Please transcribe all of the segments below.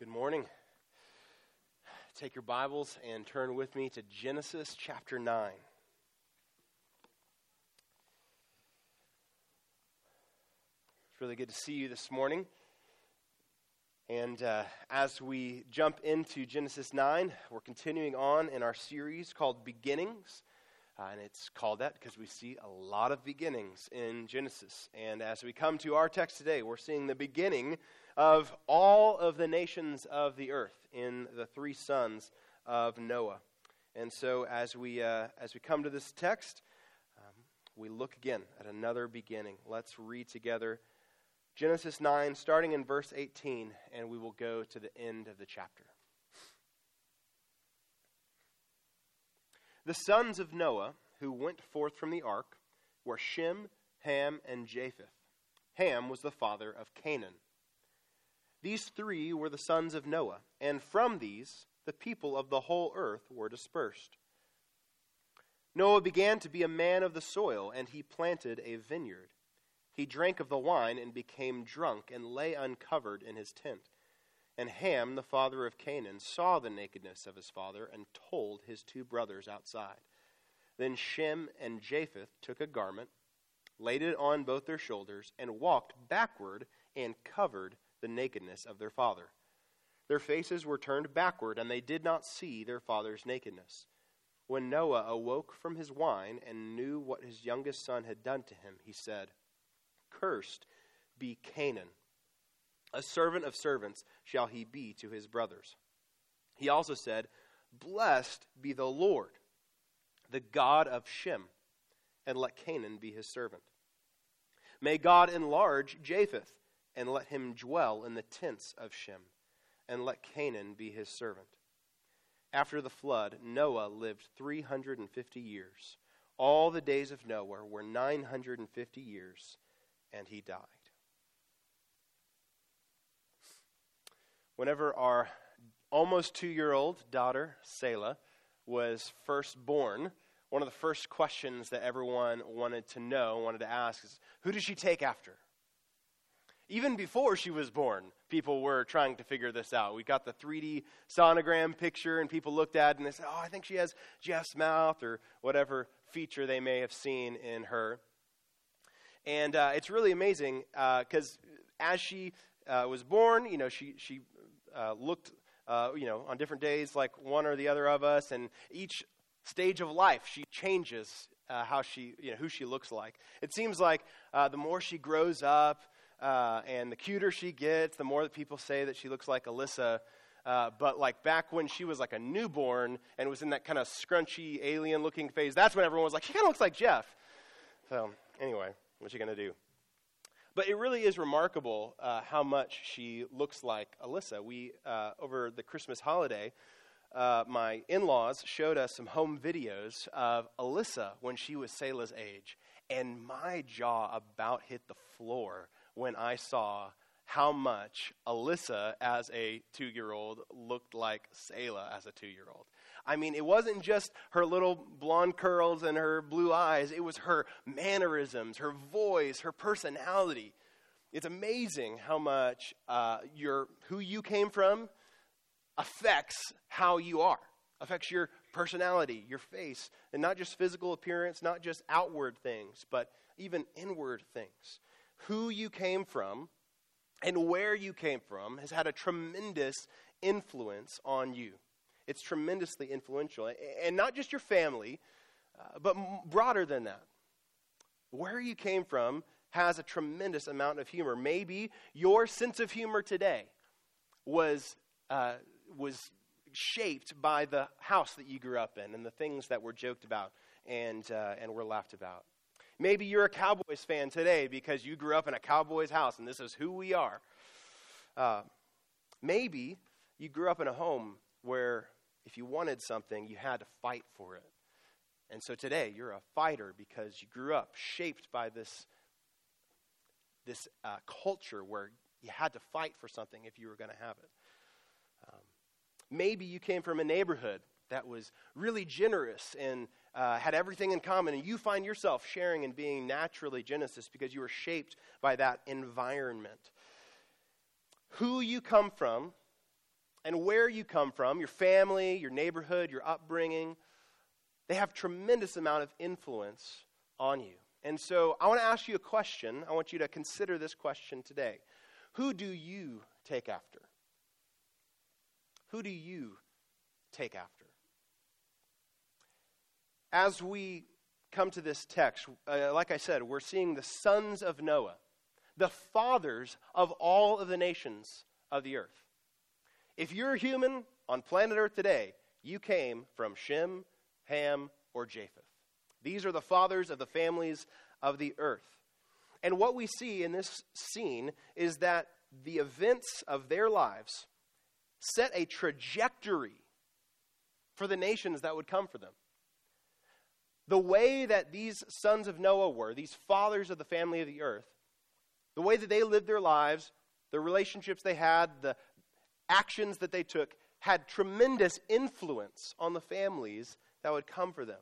Good morning. Take your Bibles and turn with me to Genesis chapter 9. It's really good to see you this morning. And uh, as we jump into Genesis 9, we're continuing on in our series called Beginnings. Uh, and it's called that because we see a lot of beginnings in Genesis. And as we come to our text today, we're seeing the beginning of all of the nations of the earth in the three sons of Noah. And so, as we, uh, as we come to this text, um, we look again at another beginning. Let's read together Genesis 9, starting in verse 18, and we will go to the end of the chapter. The sons of Noah who went forth from the ark were Shem, Ham, and Japheth. Ham was the father of Canaan. These three were the sons of Noah, and from these the people of the whole earth were dispersed. Noah began to be a man of the soil, and he planted a vineyard. He drank of the wine and became drunk, and lay uncovered in his tent. And Ham, the father of Canaan, saw the nakedness of his father, and told his two brothers outside. Then Shem and Japheth took a garment, laid it on both their shoulders, and walked backward and covered the nakedness of their father. Their faces were turned backward, and they did not see their father's nakedness. When Noah awoke from his wine and knew what his youngest son had done to him, he said, Cursed be Canaan. A servant of servants shall he be to his brothers. He also said, Blessed be the Lord, the God of Shem, and let Canaan be his servant. May God enlarge Japheth and let him dwell in the tents of Shem, and let Canaan be his servant. After the flood, Noah lived 350 years. All the days of Noah were 950 years, and he died. Whenever our almost two year old daughter, Selah, was first born, one of the first questions that everyone wanted to know, wanted to ask, is who did she take after? Even before she was born, people were trying to figure this out. We got the 3D sonogram picture, and people looked at it and they said, Oh, I think she has Jeff's mouth, or whatever feature they may have seen in her. And uh, it's really amazing because uh, as she uh, was born, you know, she, she uh, looked, uh, you know, on different days like one or the other of us, and each stage of life she changes uh, how she, you know, who she looks like. It seems like the more she grows up, uh, and the cuter she gets, the more that people say that she looks like Alyssa. Uh, but like back when she was like a newborn and was in that kind of scrunchy alien looking phase, that's when everyone was like, she kind of looks like Jeff. So anyway, what's she to do? But it really is remarkable uh, how much she looks like Alyssa. We, uh, over the Christmas holiday, uh, my in laws showed us some home videos of Alyssa when she was Selah's age. And my jaw about hit the floor when I saw how much Alyssa, as a two year old, looked like Selah as a two year old. I mean, it wasn't just her little blonde curls and her blue eyes, it was her mannerisms, her voice, her personality. It's amazing how much uh, your, who you came from affects how you are, affects your personality, your face, and not just physical appearance, not just outward things, but even inward things who you came from and where you came from has had a tremendous influence on you. It's tremendously influential. And not just your family, uh, but broader than that. Where you came from has a tremendous amount of humor. Maybe your sense of humor today was, uh, was shaped by the house that you grew up in and the things that were joked about and, uh, and were laughed about. Maybe you're a Cowboys fan today because you grew up in a Cowboys house and this is who we are. Uh, maybe you grew up in a home where if you wanted something, you had to fight for it. And so today you're a fighter because you grew up shaped by this, this uh, culture where you had to fight for something if you were going to have it. Um, maybe you came from a neighborhood that was really generous and uh, had everything in common, and you find yourself sharing and being naturally Genesis because you were shaped by that environment. Who you come from and where you come from, your family, your neighborhood, your upbringing, they have tremendous amount of influence on you. And so I want to ask you a question. I want you to consider this question today. Who do you take after? Who do you take after? As we come to this text, uh, like I said, we're seeing the sons of Noah, the fathers of all of the nations of the earth. If you're a human on planet Earth today, you came from Shem, Ham, or Japheth. These are the fathers of the families of the earth. And what we see in this scene is that the events of their lives set a trajectory for the nations that would come for them. The way that these sons of Noah were, these fathers of the family of the earth, the way that they lived their lives, the relationships they had, the actions that they took, had tremendous influence on the families that would come for them.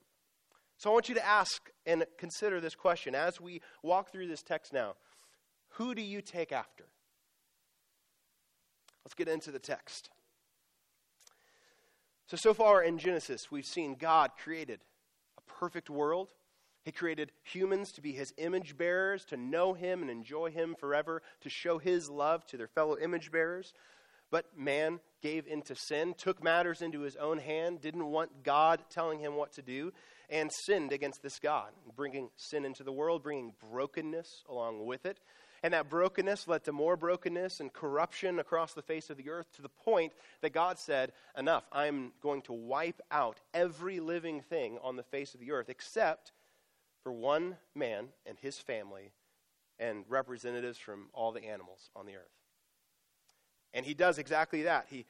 So I want you to ask and consider this question as we walk through this text now. Who do you take after? Let's get into the text. So, so far in Genesis, we've seen God created perfect world. He created humans to be his image bearers, to know him and enjoy him forever, to show his love to their fellow image bearers. But man gave into sin, took matters into his own hand, didn't want God telling him what to do, and sinned against this God, bringing sin into the world, bringing brokenness along with it. And that brokenness led to more brokenness and corruption across the face of the earth to the point that God said, Enough, I'm going to wipe out every living thing on the face of the earth except for one man and his family and representatives from all the animals on the earth. And he does exactly that. He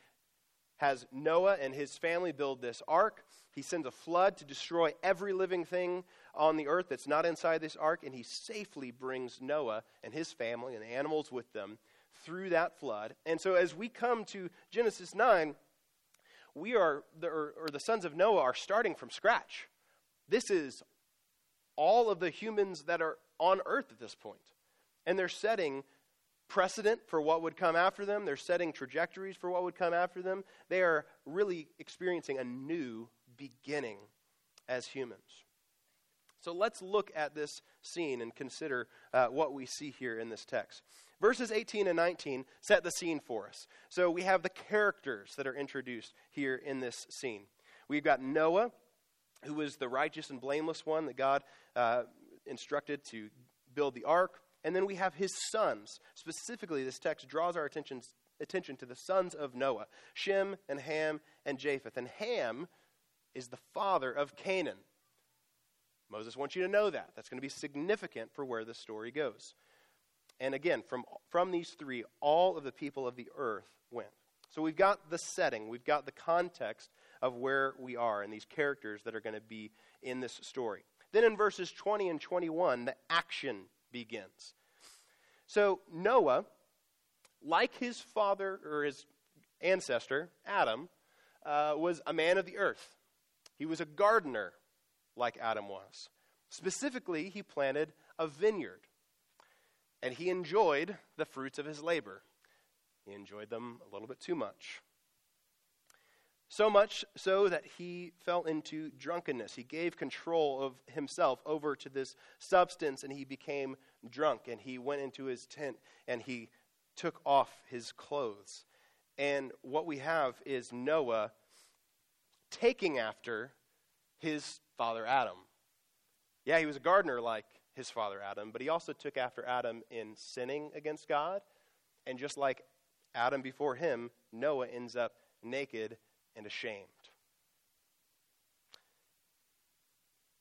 has Noah and his family build this ark. He sends a flood to destroy every living thing on the earth that's not inside this ark, and he safely brings Noah and his family and the animals with them through that flood. And so as we come to Genesis 9, we are, or, or the sons of Noah are starting from scratch. This is all of the humans that are on earth at this point. And they're setting precedent for what would come after them. They're setting trajectories for what would come after them. They are really experiencing a new beginning as humans. So let's look at this scene and consider uh, what we see here in this text. Verses 18 and 19 set the scene for us. So we have the characters that are introduced here in this scene. We've got Noah, who was the righteous and blameless one that God uh, instructed to build the ark. And then we have his sons. Specifically, this text draws our attention, attention to the sons of Noah Shem and Ham and Japheth. And Ham is the father of Canaan. Moses wants you to know that. That's going to be significant for where the story goes. And again, from, from these three, all of the people of the earth went. So we've got the setting, we've got the context of where we are and these characters that are going to be in this story. Then in verses 20 and 21, the action begins. So Noah, like his father or his ancestor, Adam, uh, was a man of the earth. He was a gardener, like Adam was. Specifically, he planted a vineyard, and he enjoyed the fruits of his labor. He enjoyed them a little bit too much. So much so that he fell into drunkenness. He gave control of himself over to this substance and he became drunk. And he went into his tent and he took off his clothes. And what we have is Noah taking after his father Adam. Yeah, he was a gardener like his father Adam, but he also took after Adam in sinning against God. And just like Adam before him, Noah ends up naked and ashamed.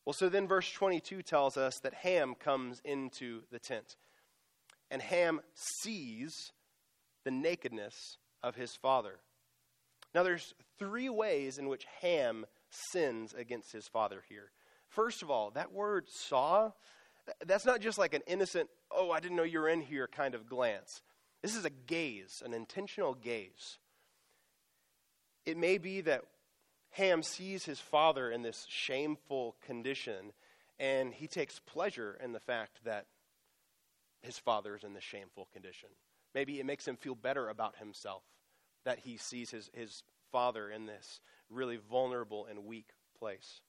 Well, so then verse 22 tells us that Ham comes into the tent. And Ham sees the nakedness of his father. Now, there's three ways in which Ham sins against his father here. First of all, that word saw, that's not just like an innocent, oh, I didn't know you were in here kind of glance. This is a gaze, an intentional gaze. It may be that Ham sees his father in this shameful condition, and he takes pleasure in the fact that his father is in this shameful condition. Maybe it makes him feel better about himself that he sees his, his father in this really vulnerable and weak place.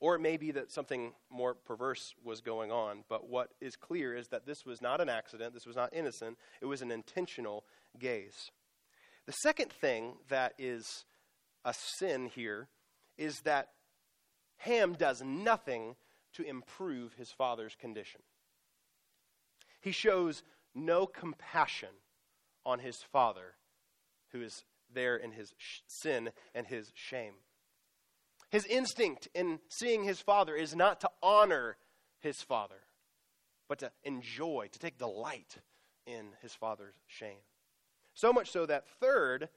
Or it may be that something more perverse was going on, but what is clear is that this was not an accident, this was not innocent, it was an intentional gaze. The second thing that is a sin here is that Ham does nothing to improve his father's condition. He shows no compassion on his father who is there in his sh- sin and his shame. His instinct in seeing his father is not to honor his father, but to enjoy, to take delight in his father's shame. So much so that, third,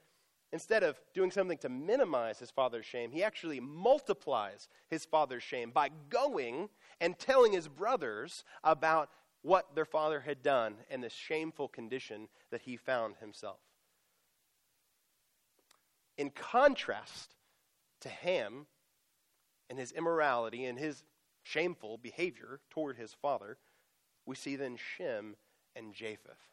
instead of doing something to minimize his father's shame, he actually multiplies his father's shame by going and telling his brothers about what their father had done and the shameful condition that he found himself. In contrast to Ham and his immorality and his shameful behavior toward his father, we see then Shem and Japheth,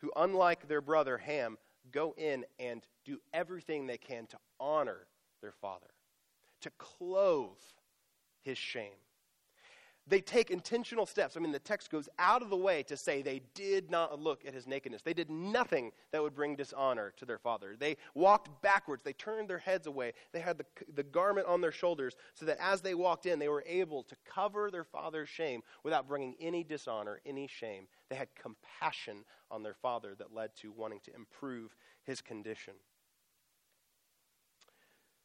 who, unlike their brother Ham, go in and do everything they can to honor their father, to clothe his shame they take intentional steps. I mean, the text goes out of the way to say they did not look at his nakedness. They did nothing that would bring dishonor to their father. They walked backwards. They turned their heads away. They had the, the garment on their shoulders so that as they walked in, they were able to cover their father's shame without bringing any dishonor, any shame. They had compassion on their father that led to wanting to improve his condition.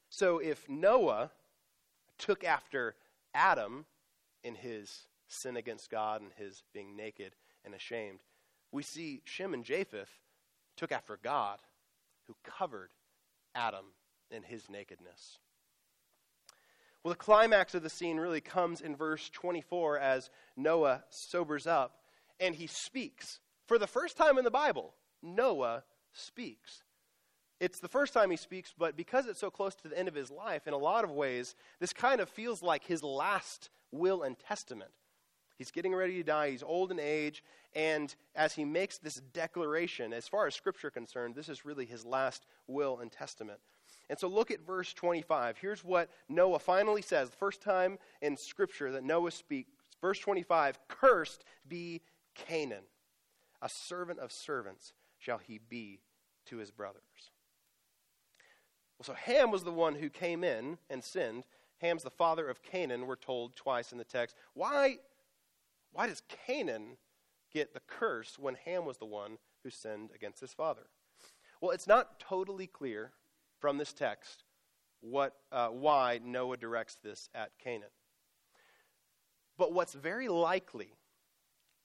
So if Noah took after Adam, in his sin against God and his being naked and ashamed. We see Shem and Japheth took after God, who covered Adam in his nakedness. Well, the climax of the scene really comes in verse 24 as Noah sobers up and he speaks. For the first time in the Bible, Noah speaks. It's the first time he speaks, but because it's so close to the end of his life, in a lot of ways, this kind of feels like his last will and testament. He's getting ready to die. He's old in age. And as he makes this declaration, as far as Scripture concerned, this is really his last will and testament. And so look at verse 25. Here's what Noah finally says. The first time in Scripture that Noah speaks. Verse 25 Cursed be Canaan, a servant of servants shall he be to his brothers. Well, so Ham was the one who came in and sinned. Ham's the father of Canaan, we're told twice in the text. Why, why does Canaan get the curse when Ham was the one who sinned against his father? Well, it's not totally clear from this text what, uh, why Noah directs this at Canaan. But what's very likely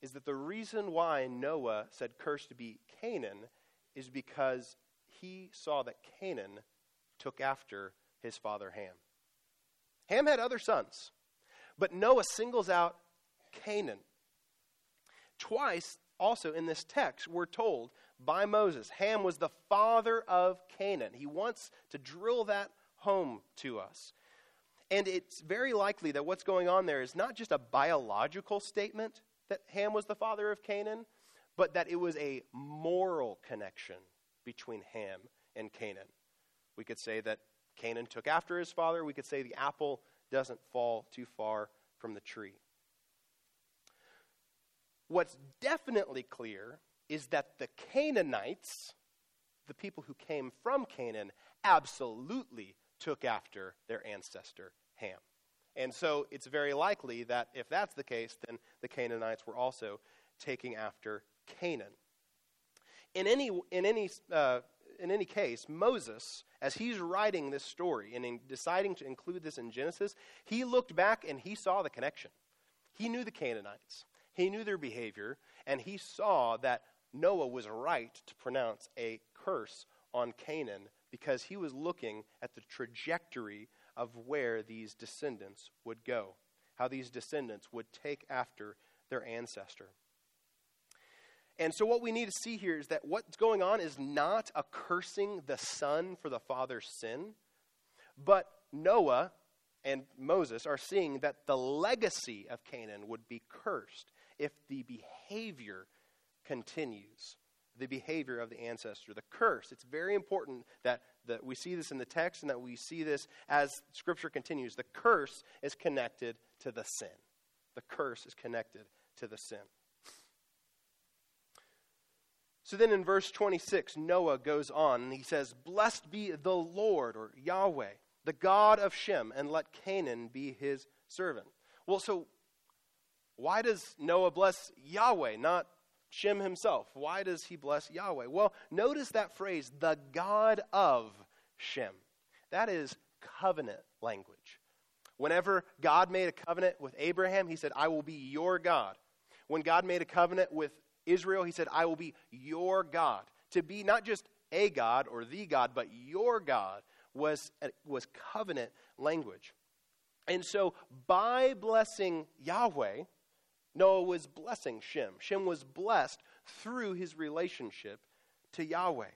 is that the reason why Noah said curse to be Canaan is because he saw that Canaan took after his father Ham. Ham had other sons, but Noah singles out Canaan. Twice, also in this text, we're told by Moses Ham was the father of Canaan. He wants to drill that home to us. And it's very likely that what's going on there is not just a biological statement that Ham was the father of Canaan, but that it was a moral connection between Ham and Canaan. We could say that Canaan took after his father. We could say the apple doesn't fall too far from the tree. What's definitely clear is that the Canaanites, the people who came from Canaan, absolutely took after their ancestor Ham. And so it's very likely that if that's the case, then the Canaanites were also taking after Canaan. In any, in any uh, in any case, Moses, as he's writing this story and in deciding to include this in Genesis, he looked back and he saw the connection. He knew the Canaanites, he knew their behavior, and he saw that Noah was right to pronounce a curse on Canaan because he was looking at the trajectory of where these descendants would go, how these descendants would take after their ancestor. And so, what we need to see here is that what's going on is not a cursing the son for the father's sin, but Noah and Moses are seeing that the legacy of Canaan would be cursed if the behavior continues the behavior of the ancestor. The curse, it's very important that, that we see this in the text and that we see this as Scripture continues. The curse is connected to the sin. The curse is connected to the sin. So then in verse 26, Noah goes on and he says, Blessed be the Lord, or Yahweh, the God of Shem, and let Canaan be his servant. Well, so why does Noah bless Yahweh, not Shem himself? Why does he bless Yahweh? Well, notice that phrase, the God of Shem. That is covenant language. Whenever God made a covenant with Abraham, he said, I will be your God. When God made a covenant with Israel, he said, I will be your God. To be not just a God or the God, but your God was, was covenant language. And so, by blessing Yahweh, Noah was blessing Shem. Shem was blessed through his relationship to Yahweh.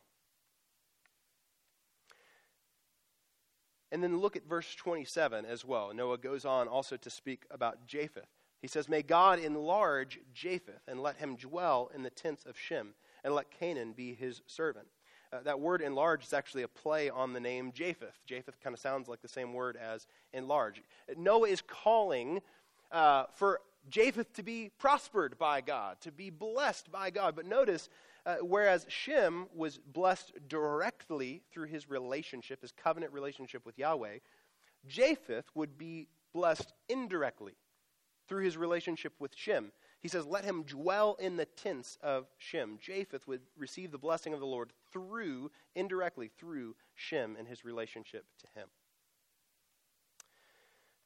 And then look at verse 27 as well. Noah goes on also to speak about Japheth. He says, May God enlarge Japheth and let him dwell in the tents of Shem, and let Canaan be his servant. Uh, that word enlarge is actually a play on the name Japheth. Japheth kind of sounds like the same word as enlarge. Noah is calling uh, for Japheth to be prospered by God, to be blessed by God. But notice, uh, whereas Shem was blessed directly through his relationship, his covenant relationship with Yahweh, Japheth would be blessed indirectly through his relationship with Shem. He says, Let him dwell in the tents of Shem. Japheth would receive the blessing of the Lord through, indirectly, through Shem and his relationship to him.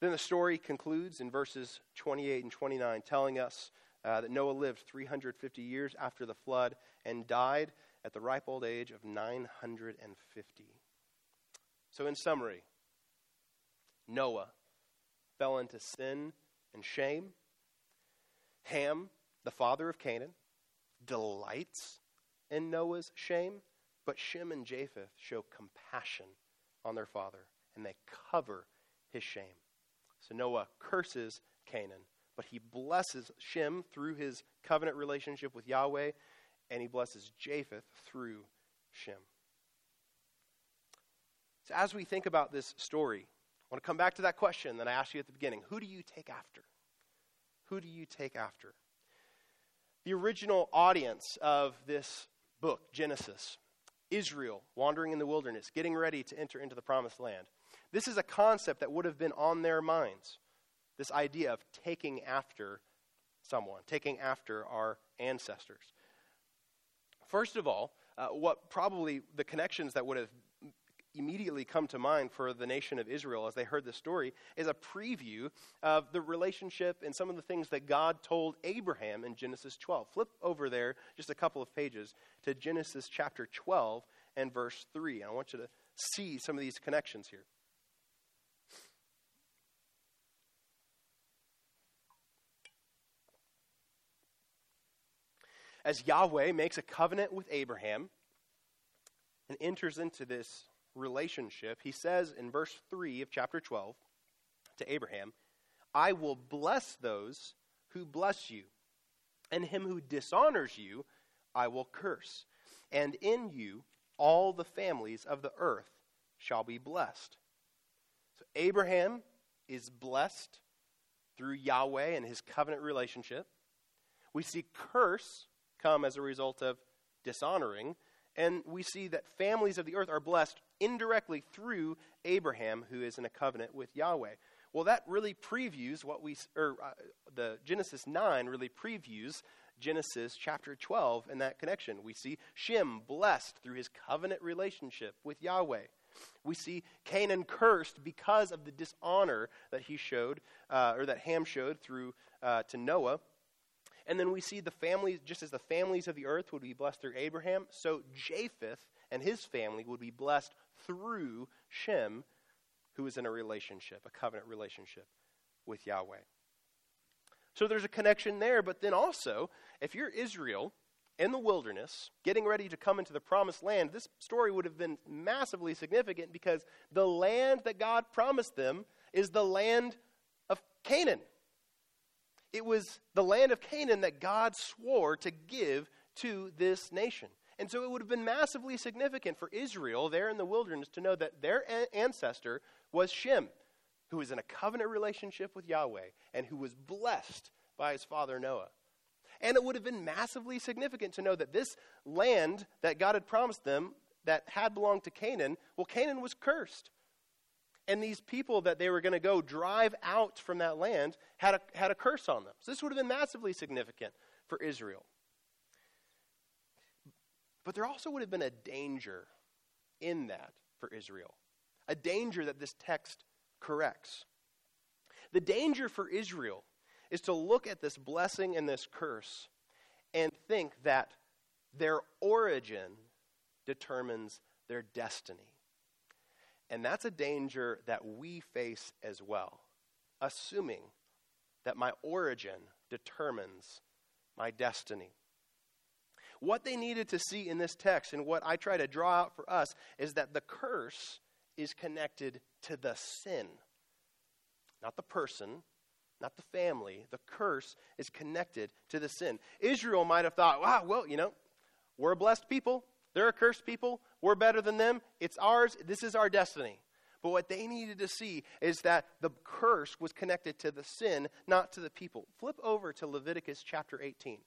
Then the story concludes in verses 28 and 29, telling us uh, that Noah lived 350 years after the flood and died at the ripe old age of 950. So, in summary, Noah fell into sin and shame. Ham, the father of Canaan, delights in Noah's shame, but Shem and Japheth show compassion on their father, and they cover his shame. So Noah curses Canaan, but he blesses Shem through his covenant relationship with Yahweh, and he blesses Japheth through Shem. So as we think about this story, I want to come back to that question that I asked you at the beginning. Who do you take after? Who do you take after? The original audience of this book, Genesis, Israel wandering in the wilderness, getting ready to enter into the promised land. This is a concept that would have been on their minds. This idea of taking after someone, taking after our ancestors. First of all, uh, what probably the connections that would have immediately come to mind for the nation of Israel as they heard this story is a preview of the relationship and some of the things that God told Abraham in Genesis 12. Flip over there just a couple of pages to Genesis chapter 12 and verse 3. And I want you to see some of these connections here. As Yahweh makes a covenant with Abraham and enters into this relationship, he says in verse 3 of chapter 12 to Abraham, I will bless those who bless you, and him who dishonors you I will curse. And in you all the families of the earth shall be blessed. So Abraham is blessed through Yahweh and his covenant relationship. We see curse come as a result of dishonoring. And we see that families of the earth are blessed indirectly through Abraham, who is in a covenant with Yahweh. Well, that really previews what we, or uh, the Genesis 9 really previews Genesis chapter 12 in that connection. We see Shem blessed through his covenant relationship with Yahweh. We see Canaan cursed because of the dishonor that he showed, uh, or that Ham showed through uh, to Noah. And then we see the families, just as the families of the earth would be blessed through Abraham, so Japheth and his family would be blessed through Shem, who is in a relationship, a covenant relationship with Yahweh. So there's a connection there, but then also, if you're Israel in the wilderness, getting ready to come into the promised land, this story would have been massively significant because the land that God promised them is the land of Canaan. It was the land of Canaan that God swore to give to this nation. And so it would have been massively significant for Israel there in the wilderness to know that their ancestor was Shem, who was in a covenant relationship with Yahweh and who was blessed by his father Noah. And it would have been massively significant to know that this land that God had promised them that had belonged to Canaan, well, Canaan was cursed. And these people that they were going to go drive out from that land had a, had a curse on them. So this would have been massively significant for Israel. But there also would have been a danger in that for Israel, a danger that this text corrects. The danger for Israel is to look at this blessing and this curse and think that their origin determines their destiny. And that's a danger that we face as well, assuming that my origin determines my destiny. What they needed to see in this text, and what I try to draw out for us, is that the curse is connected to the sin, not the person, not the family. The curse is connected to the sin. Israel might have thought, wow, well, you know, we're a blessed people. They're a cursed people. We're better than them. It's ours. This is our destiny. But what they needed to see is that the curse was connected to the sin, not to the people. Flip over to Leviticus chapter 18.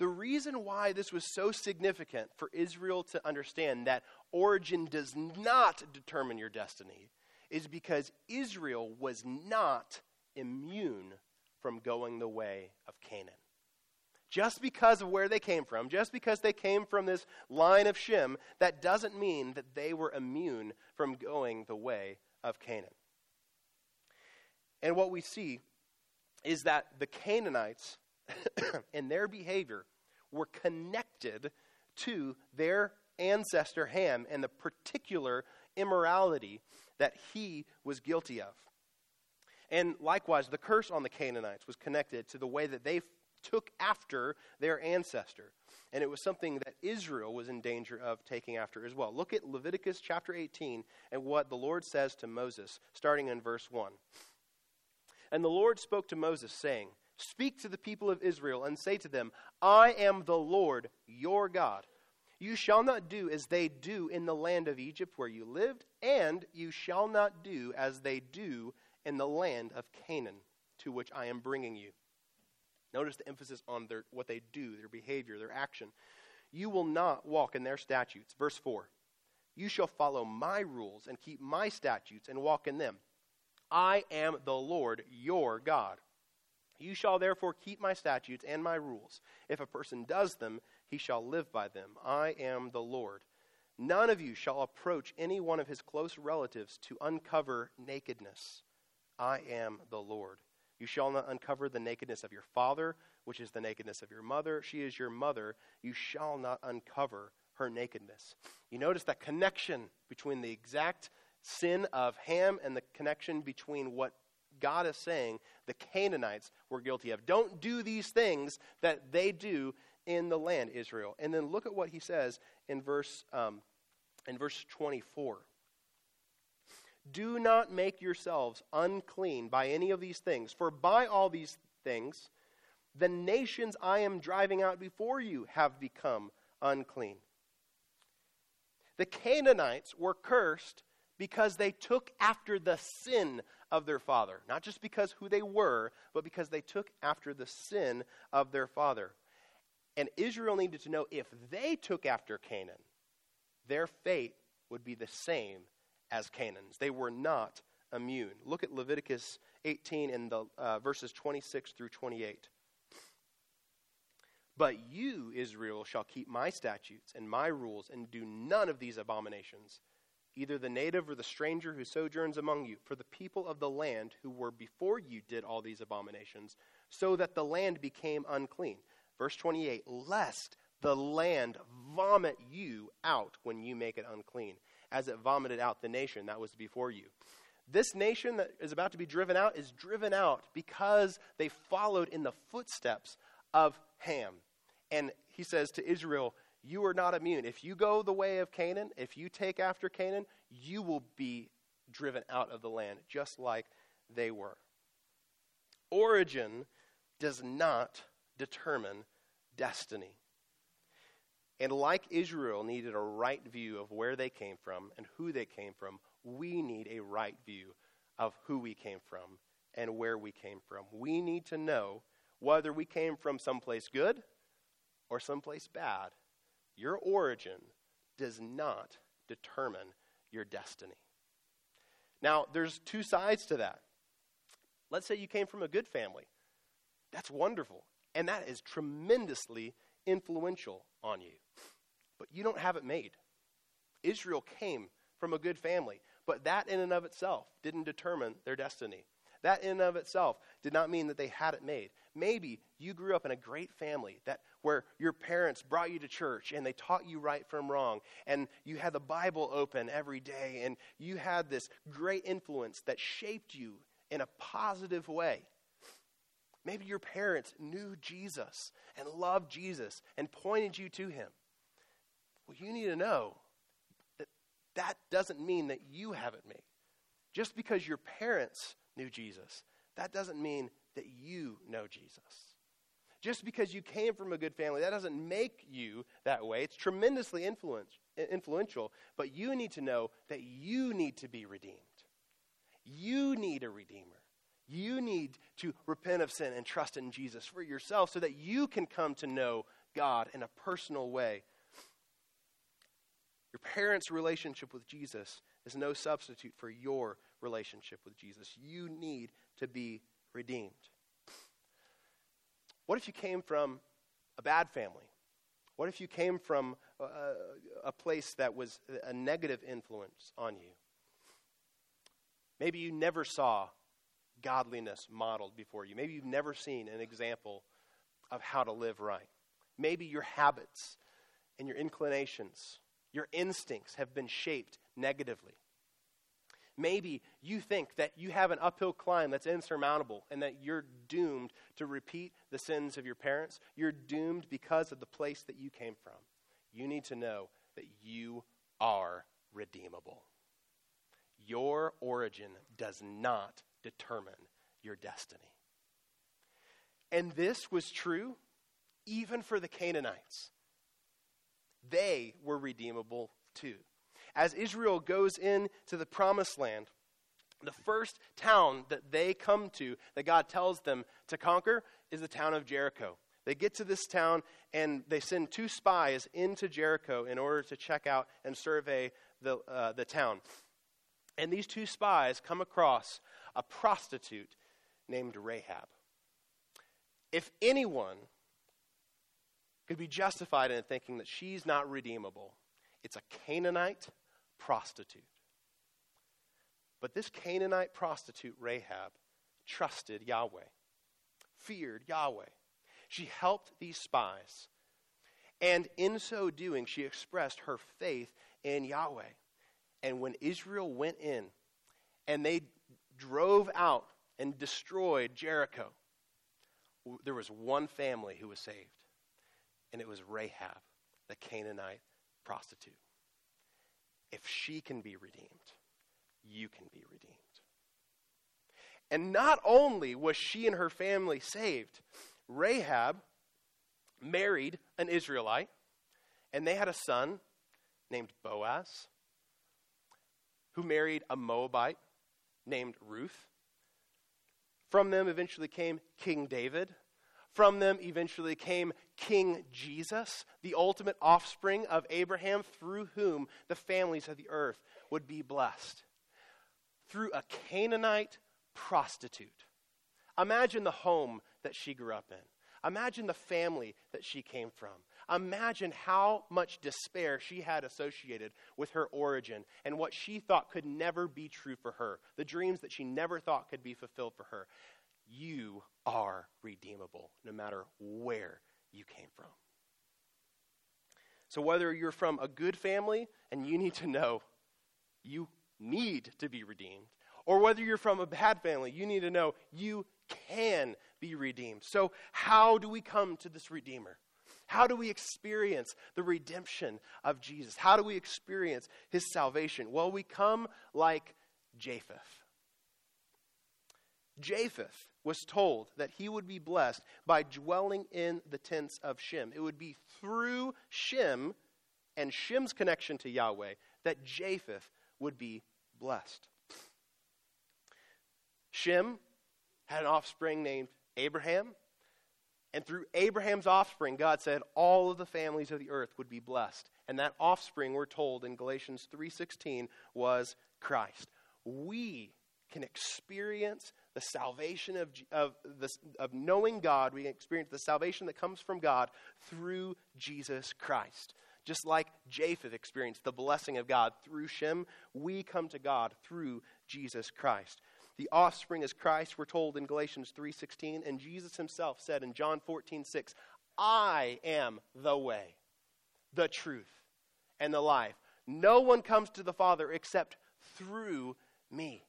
The reason why this was so significant for Israel to understand that origin does not determine your destiny is because Israel was not immune from going the way of Canaan. Just because of where they came from, just because they came from this line of Shem, that doesn't mean that they were immune from going the way of Canaan. And what we see is that the Canaanites and their behavior were connected to their ancestor Ham and the particular immorality that he was guilty of. And likewise, the curse on the Canaanites was connected to the way that they took after their ancestor. And it was something that Israel was in danger of taking after as well. Look at Leviticus chapter 18 and what the Lord says to Moses, starting in verse 1. And the Lord spoke to Moses, saying, Speak to the people of Israel and say to them, I am the Lord your God. You shall not do as they do in the land of Egypt where you lived, and you shall not do as they do in the land of Canaan to which I am bringing you. Notice the emphasis on their, what they do, their behavior, their action. You will not walk in their statutes. Verse 4 You shall follow my rules and keep my statutes and walk in them. I am the Lord your God. You shall therefore keep my statutes and my rules. If a person does them, he shall live by them. I am the Lord. None of you shall approach any one of his close relatives to uncover nakedness. I am the Lord. You shall not uncover the nakedness of your father, which is the nakedness of your mother. She is your mother. You shall not uncover her nakedness. You notice that connection between the exact sin of Ham and the connection between what God is saying the Canaanites were guilty of. Don't do these things that they do in the land, Israel. And then look at what he says in verse, um, in verse 24. Do not make yourselves unclean by any of these things, for by all these things the nations I am driving out before you have become unclean. The Canaanites were cursed because they took after the sin of their father. Not just because who they were, but because they took after the sin of their father. And Israel needed to know if they took after Canaan, their fate would be the same as Canaan's. They were not immune. Look at Leviticus 18 in the uh, verses 26 through 28. But you, Israel, shall keep my statutes and my rules and do none of these abominations, either the native or the stranger who sojourns among you, for the people of the land who were before you did all these abominations, so that the land became unclean. Verse 28 Lest the land vomit you out when you make it unclean, as it vomited out the nation that was before you. This nation that is about to be driven out is driven out because they followed in the footsteps of Ham. And he says to Israel, You are not immune. If you go the way of Canaan, if you take after Canaan, you will be driven out of the land, just like they were. Origin does not determine destiny. And like Israel needed a right view of where they came from and who they came from, we need a right view of who we came from and where we came from. We need to know whether we came from someplace good or someplace bad. Your origin does not determine your destiny. Now, there's two sides to that. Let's say you came from a good family. That's wonderful. And that is tremendously influential on you. But you don't have it made. Israel came from a good family, but that in and of itself didn't determine their destiny. That in and of itself did not mean that they had it made. Maybe you grew up in a great family that where your parents brought you to church and they taught you right from wrong and you had the Bible open every day and you had this great influence that shaped you in a positive way. Maybe your parents knew Jesus and loved Jesus and pointed you to him. Well, you need to know that that doesn't mean that you have it made. Just because your parents knew Jesus, that doesn't mean that you know Jesus. Just because you came from a good family, that doesn't make you that way. It's tremendously influential, but you need to know that you need to be redeemed. You need a redeemer. You need to repent of sin and trust in Jesus for yourself so that you can come to know God in a personal way. Your parents' relationship with Jesus is no substitute for your relationship with Jesus. You need to be redeemed. What if you came from a bad family? What if you came from a, a place that was a negative influence on you? Maybe you never saw godliness modeled before you. Maybe you've never seen an example of how to live right. Maybe your habits and your inclinations, your instincts have been shaped negatively. Maybe you think that you have an uphill climb that's insurmountable and that you're doomed to repeat the sins of your parents. You're doomed because of the place that you came from. You need to know that you are redeemable. Your origin does not determine your destiny. And this was true even for the Canaanites. They were redeemable too. As Israel goes into the promised land, the first town that they come to, that God tells them to conquer, is the town of Jericho. They get to this town and they send two spies into Jericho in order to check out and survey the, uh, the town. And these two spies come across a prostitute named Rahab. If anyone could be justified in thinking that she's not redeemable, it's a Canaanite prostitute. But this Canaanite prostitute, Rahab, trusted Yahweh, feared Yahweh. She helped these spies. And in so doing, she expressed her faith in Yahweh. And when Israel went in and they drove out and destroyed Jericho, there was one family who was saved, and it was Rahab, the Canaanite prostitute. If she can be redeemed, you can be redeemed. And not only was she and her family saved, Rahab married an Israelite, and they had a son named Boaz, who married a Moabite named Ruth. From them eventually came King David. From them eventually came King Jesus, the ultimate offspring of Abraham, through whom the families of the earth would be blessed. Through a Canaanite prostitute. Imagine the home that she grew up in. Imagine the family that she came from. Imagine how much despair she had associated with her origin and what she thought could never be true for her, the dreams that she never thought could be fulfilled for her. You are redeemable no matter where you came from. So, whether you're from a good family and you need to know you need to be redeemed, or whether you're from a bad family, you need to know you can be redeemed. So, how do we come to this Redeemer? How do we experience the redemption of Jesus? How do we experience his salvation? Well, we come like Japheth. Japheth was told that he would be blessed by dwelling in the tents of Shem. It would be through Shem and Shem's connection to Yahweh that Japheth would be blessed. Shem had an offspring named Abraham. And through Abraham's offspring, God said all of the families of the earth would be blessed. And that offspring, we're told in Galatians 3:16, was Christ. We can experience the salvation of, of, this, of knowing God. We experience the salvation that comes from God through Jesus Christ. Just like Japheth experienced the blessing of God through Shem, we come to God through Jesus Christ. The offspring is Christ, we're told in Galatians 3:16, and Jesus himself said in John 14:6, "I am the way, the truth, and the life. No one comes to the Father except through me."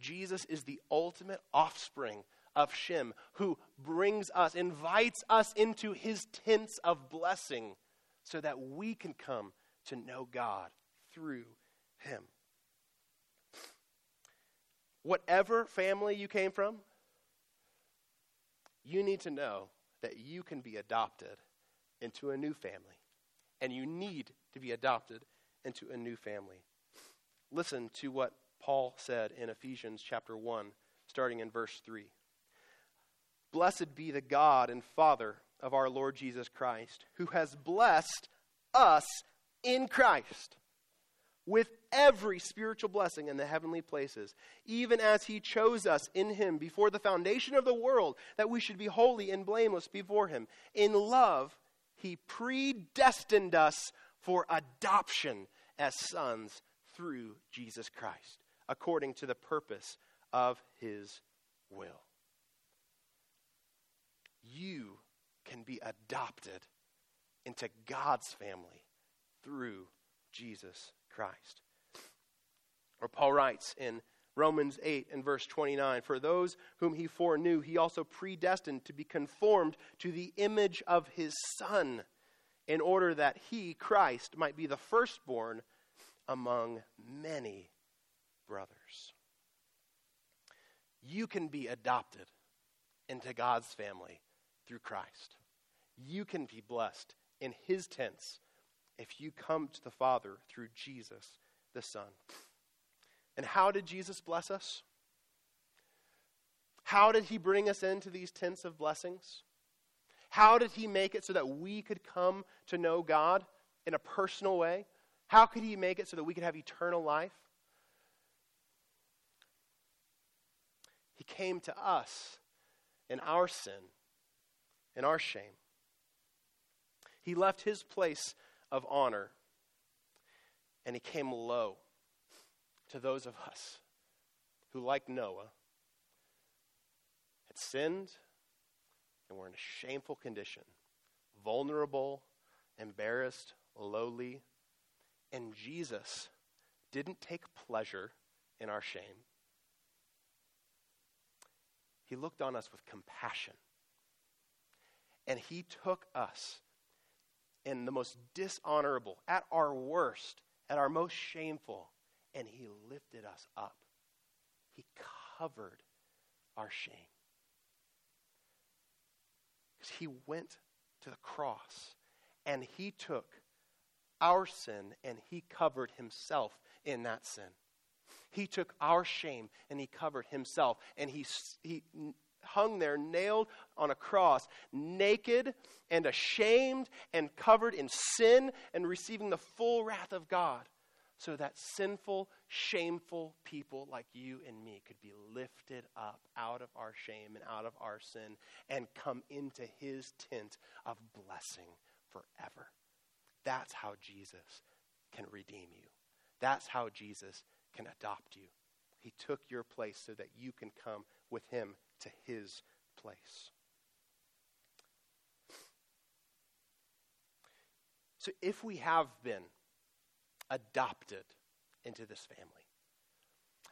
Jesus is the ultimate offspring of Shem who brings us, invites us into his tents of blessing so that we can come to know God through him whatever family you came from, you need to know that you can be adopted into a new family. And you need to be adopted into a new family. Listen to what Paul said in Ephesians chapter 1, starting in verse 3. Blessed be the God and Father of our Lord Jesus Christ, who has blessed us in Christ with every spiritual blessing in the heavenly places, even as he chose us in him before the foundation of the world, that we should be holy and blameless before him. In love, he predestined us for adoption as sons through Jesus Christ, according to the purpose of his will. You can be adopted into God's family through Jesus Christ. Or Paul writes in Romans 8 and verse 29 For those whom he foreknew, he also predestined to be conformed to the image of his Son, in order that he, Christ, might be the firstborn among many brothers. You can be adopted into God's family through Christ. You can be blessed in his tents if you come to the Father through Jesus the Son. And how did Jesus bless us? How did he bring us into these tents of blessings? How did he make it so that we could come to know God in a personal way? How could he make it so that we could have eternal life? Came to us in our sin, in our shame. He left his place of honor. And he came low to those of us who, like Noah, had sinned and were in a shameful condition, vulnerable, embarrassed, lowly. And Jesus didn't take pleasure in our shame. He looked on us with compassion. And he took us in the most dishonorable, at our worst, at our most shameful, and He lifted us up. He covered our shame. Because He went to the cross and He took our sin and He covered Himself in that sin. He took our shame and He covered Himself. And He, he hung there, nailed on a cross, naked and ashamed and covered in sin and receiving the full wrath of God, so that sinful, shameful people like you and me could be lifted up out of our shame and out of our sin and come into his tent of blessing forever. That's how Jesus can redeem you. That's how Jesus can adopt you. He took your place so that you can come with him to his place. So if we have been adopted into this family,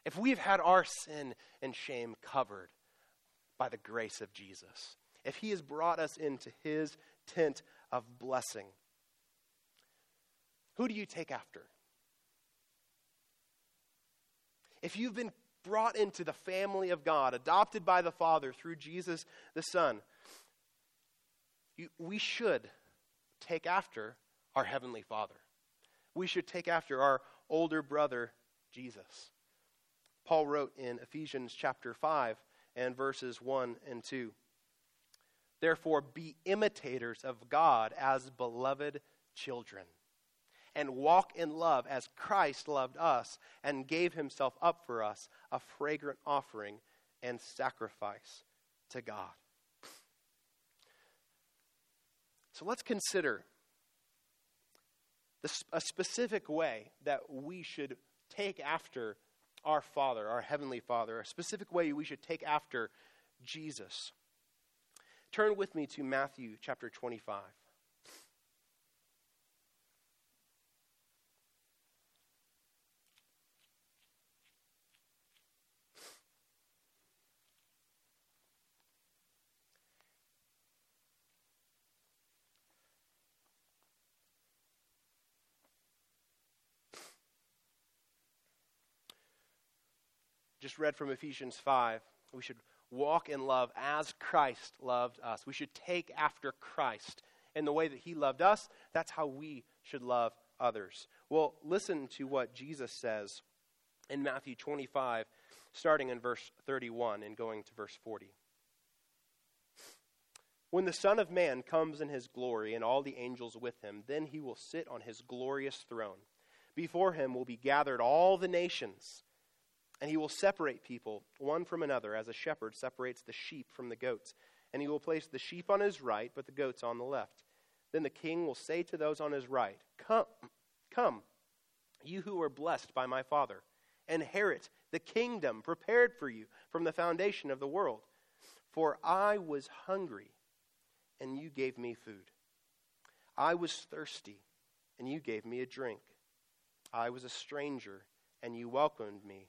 if we've had our sin and shame covered by the grace of Jesus, if he has brought us into his tent of blessing, who do you take after? If you've been brought into the family of God, adopted by the Father through Jesus the Son, you, we should take after our Heavenly Father. We should take after our older brother, Jesus. Paul wrote in Ephesians chapter 5 and verses 1 and 2. Therefore, be imitators of God as beloved children, and walk in love as Christ loved us and gave himself up for us, a fragrant offering and sacrifice to God. So let's consider a specific way that we should take after our Father, our Heavenly Father, a specific way we should take after Jesus. Turn with me to Matthew chapter 25. Just read from Ephesians 5. We should walk in love as Christ loved us. We should take after Christ. In the way that he loved us, that's how we should love others. Well, listen to what Jesus says in Matthew 25, starting in verse 31 and going to verse 40. When the Son of Man comes in his glory and all the angels with him, then he will sit on his glorious throne. Before him will be gathered all the nations and he will separate people one from another, as a shepherd separates the sheep from the goats. And he will place the sheep on his right, but the goats on the left. Then the king will say to those on his right, Come, come, you who are blessed by my Father, inherit the kingdom prepared for you from the foundation of the world. For I was hungry, and you gave me food. I was thirsty, and you gave me a drink. I was a stranger, and you welcomed me.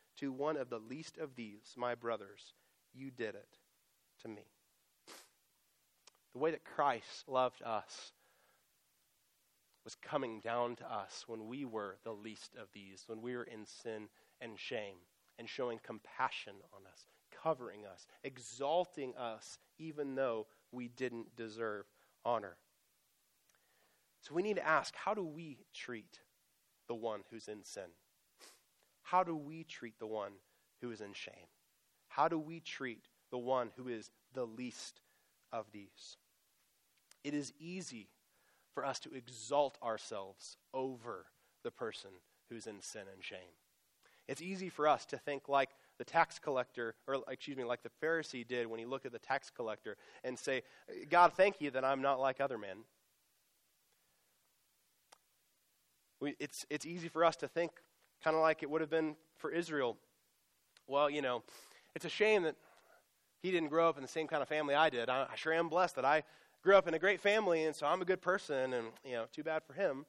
to one of the least of these, my brothers, you did it to me. The way that Christ loved us was coming down to us when we were the least of these, when we were in sin and shame, and showing compassion on us, covering us, exalting us, even though we didn't deserve honor. So we need to ask how do we treat the one who's in sin? How do we treat the one who is in shame? How do we treat the one who is the least of these? It is easy for us to exalt ourselves over the person who's in sin and shame. It's easy for us to think like the tax collector, or excuse me, like the Pharisee did when he looked at the tax collector and say, God, thank you that I'm not like other men. We, it's, it's easy for us to think kind of like it would have been for Israel. Well, you know, it's a shame that he didn't grow up in the same kind of family I did. I, I sure am blessed that I grew up in a great family, and so I'm a good person, and, you know, too bad for him.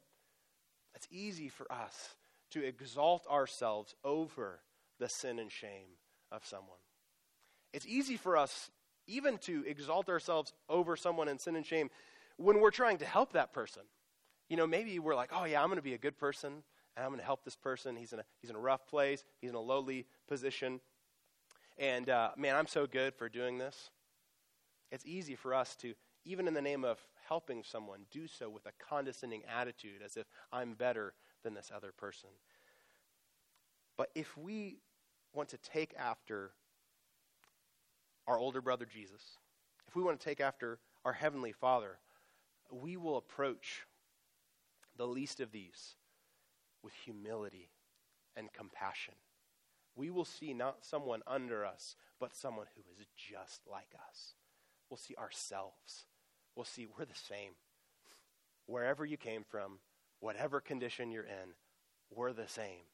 It's easy for us to exalt ourselves over the sin and shame of someone. It's easy for us even to exalt ourselves over someone in sin and shame when we're trying to help that person. You know, maybe we're like, oh, yeah, I'm going to be a good person I'm going to help this person. He's in a, he's in a rough place, he's in a lowly position. And uh, man, I'm so good for doing this. It's easy for us to, even in the name of helping someone, do so with a condescending attitude as if I'm better than this other person. But if we want to take after our older brother Jesus, if we want to take after our Heavenly Father, we will approach the least of these with humility and compassion. We will see not someone under us, but someone who is just like us. We'll see ourselves. We'll see we're the same. Wherever you came from, whatever condition you're in, we're the same.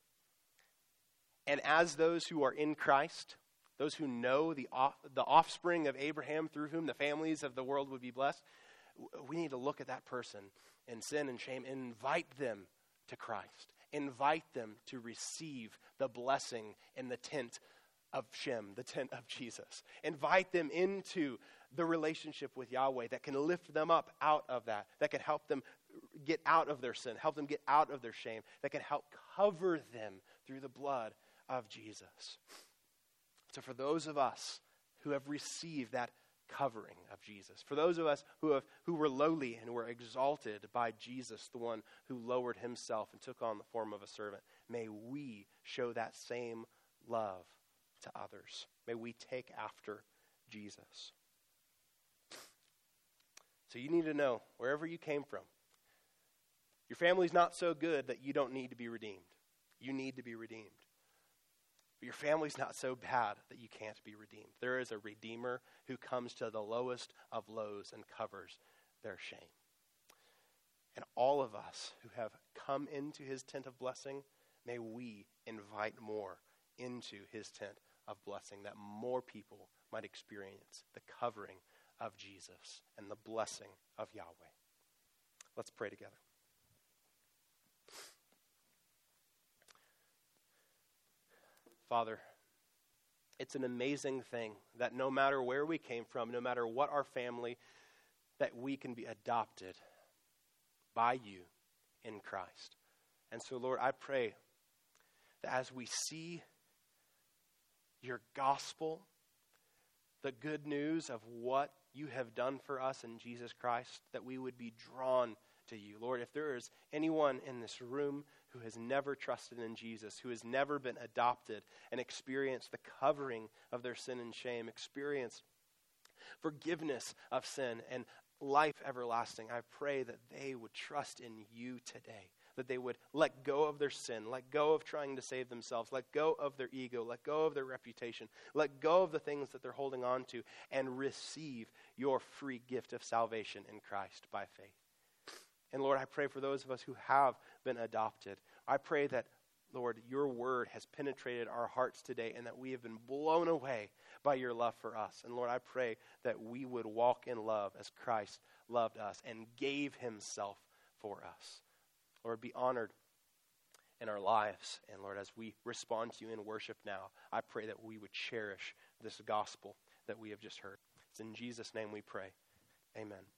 And as those who are in Christ, those who know the, the offspring of Abraham through whom the families of the world would be blessed, we need to look at that person in sin and shame invite them to Christ. Invite them to receive the blessing in the tent of Shem, the tent of Jesus. Invite them into the relationship with Yahweh that can lift them up out of that, that can help them get out of their sin, help them get out of their shame, that can help cover them through the blood of Jesus. So, for those of us who have received that covering of Jesus, for those of us who, have, who were lowly and were exalted by Jesus, the one who lowered himself and took on the form of a servant, may we show that same love to others. May we take after Jesus. So you need to know wherever you came from, your family's not so good that you don't need to be redeemed. You need to be redeemed. Your family's not so bad that you can't be redeemed. There is a Redeemer who comes to the lowest of lows and covers their shame. And all of us who have come into his tent of blessing, may we invite more into his tent of blessing that more people might experience the covering of Jesus and the blessing of Yahweh. Let's pray together. Father, it's an amazing thing that no matter where we came from, no matter what our family, that we can be adopted by you in Christ. And so, Lord, I pray that as we see your gospel, the good news of what you have done for us in Jesus Christ, that we would be drawn to you. Lord, if there is anyone in this room who has never trusted in Jesus, who has never been adopted and experienced the covering of their sin and shame, experienced forgiveness of sin and life everlasting, I pray that they would trust in you today that they would let go of their sin, let go of trying to save themselves, let go of their ego, let go of their reputation, let go of the things that they're holding on to, and receive your free gift of salvation in Christ by faith. And Lord, I pray for those of us who have been adopted. I pray that, Lord, your word has penetrated our hearts today and that we have been blown away by your love for us. And Lord, I pray that we would walk in love as Christ loved us and gave himself for us. Lord, be honored in our lives. And Lord, as we respond to you in worship now, I pray that we would cherish this gospel that we have just heard. It's in Jesus' name we pray. Amen.